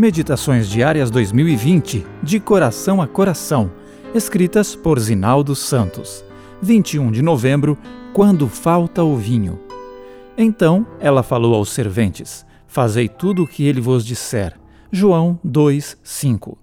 Meditações Diárias 2020, de coração a coração, escritas por Zinaldo Santos. 21 de novembro, quando falta o vinho. Então ela falou aos serventes: Fazei tudo o que ele vos disser. João 2, 5.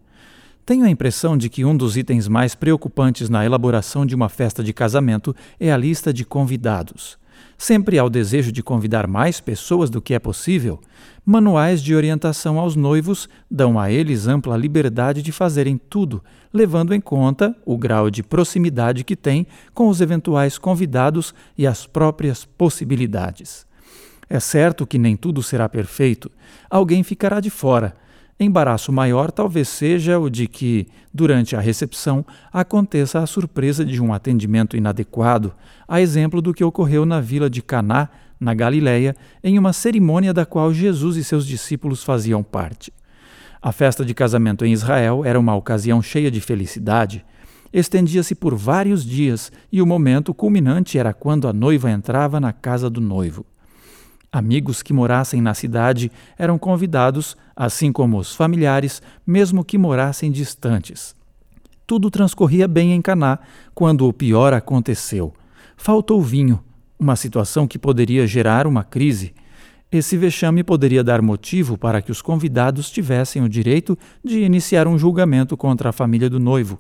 Tenho a impressão de que um dos itens mais preocupantes na elaboração de uma festa de casamento é a lista de convidados. Sempre há o desejo de convidar mais pessoas do que é possível. Manuais de orientação aos noivos dão a eles ampla liberdade de fazerem tudo, levando em conta o grau de proximidade que têm com os eventuais convidados e as próprias possibilidades. É certo que nem tudo será perfeito, alguém ficará de fora Embaraço maior talvez seja o de que, durante a recepção, aconteça a surpresa de um atendimento inadequado, a exemplo do que ocorreu na vila de Caná, na Galiléia, em uma cerimônia da qual Jesus e seus discípulos faziam parte. A festa de casamento em Israel era uma ocasião cheia de felicidade. Estendia-se por vários dias e o momento culminante era quando a noiva entrava na casa do noivo. Amigos que morassem na cidade eram convidados, assim como os familiares, mesmo que morassem distantes. Tudo transcorria bem em Caná quando o pior aconteceu. Faltou vinho, uma situação que poderia gerar uma crise. Esse vexame poderia dar motivo para que os convidados tivessem o direito de iniciar um julgamento contra a família do noivo,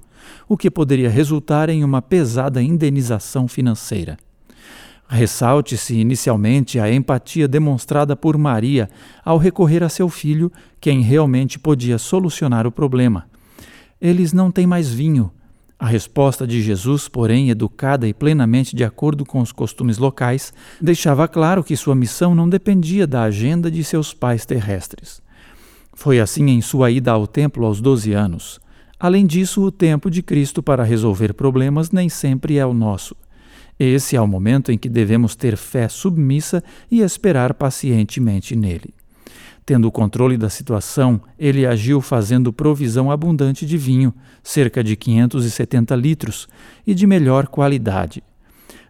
o que poderia resultar em uma pesada indenização financeira. Ressalte-se inicialmente a empatia demonstrada por Maria ao recorrer a seu filho, quem realmente podia solucionar o problema. Eles não têm mais vinho. A resposta de Jesus, porém, educada e plenamente de acordo com os costumes locais, deixava claro que sua missão não dependia da agenda de seus pais terrestres. Foi assim em sua ida ao templo aos 12 anos. Além disso, o tempo de Cristo para resolver problemas nem sempre é o nosso. Esse é o momento em que devemos ter fé submissa e esperar pacientemente nele. Tendo o controle da situação, ele agiu fazendo provisão abundante de vinho, cerca de 570 litros, e de melhor qualidade.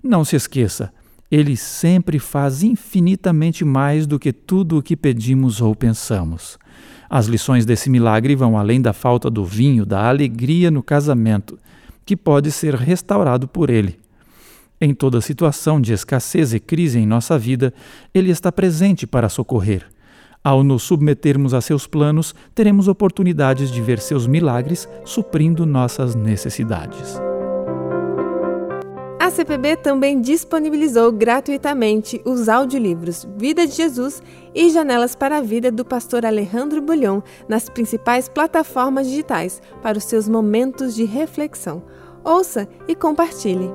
Não se esqueça, ele sempre faz infinitamente mais do que tudo o que pedimos ou pensamos. As lições desse milagre vão além da falta do vinho, da alegria no casamento, que pode ser restaurado por ele. Em toda situação de escassez e crise em nossa vida, Ele está presente para socorrer. Ao nos submetermos a seus planos, teremos oportunidades de ver seus milagres suprindo nossas necessidades. A CPB também disponibilizou gratuitamente os audiolivros Vida de Jesus e Janelas para a Vida do pastor Alejandro Bulhon nas principais plataformas digitais para os seus momentos de reflexão. Ouça e compartilhe.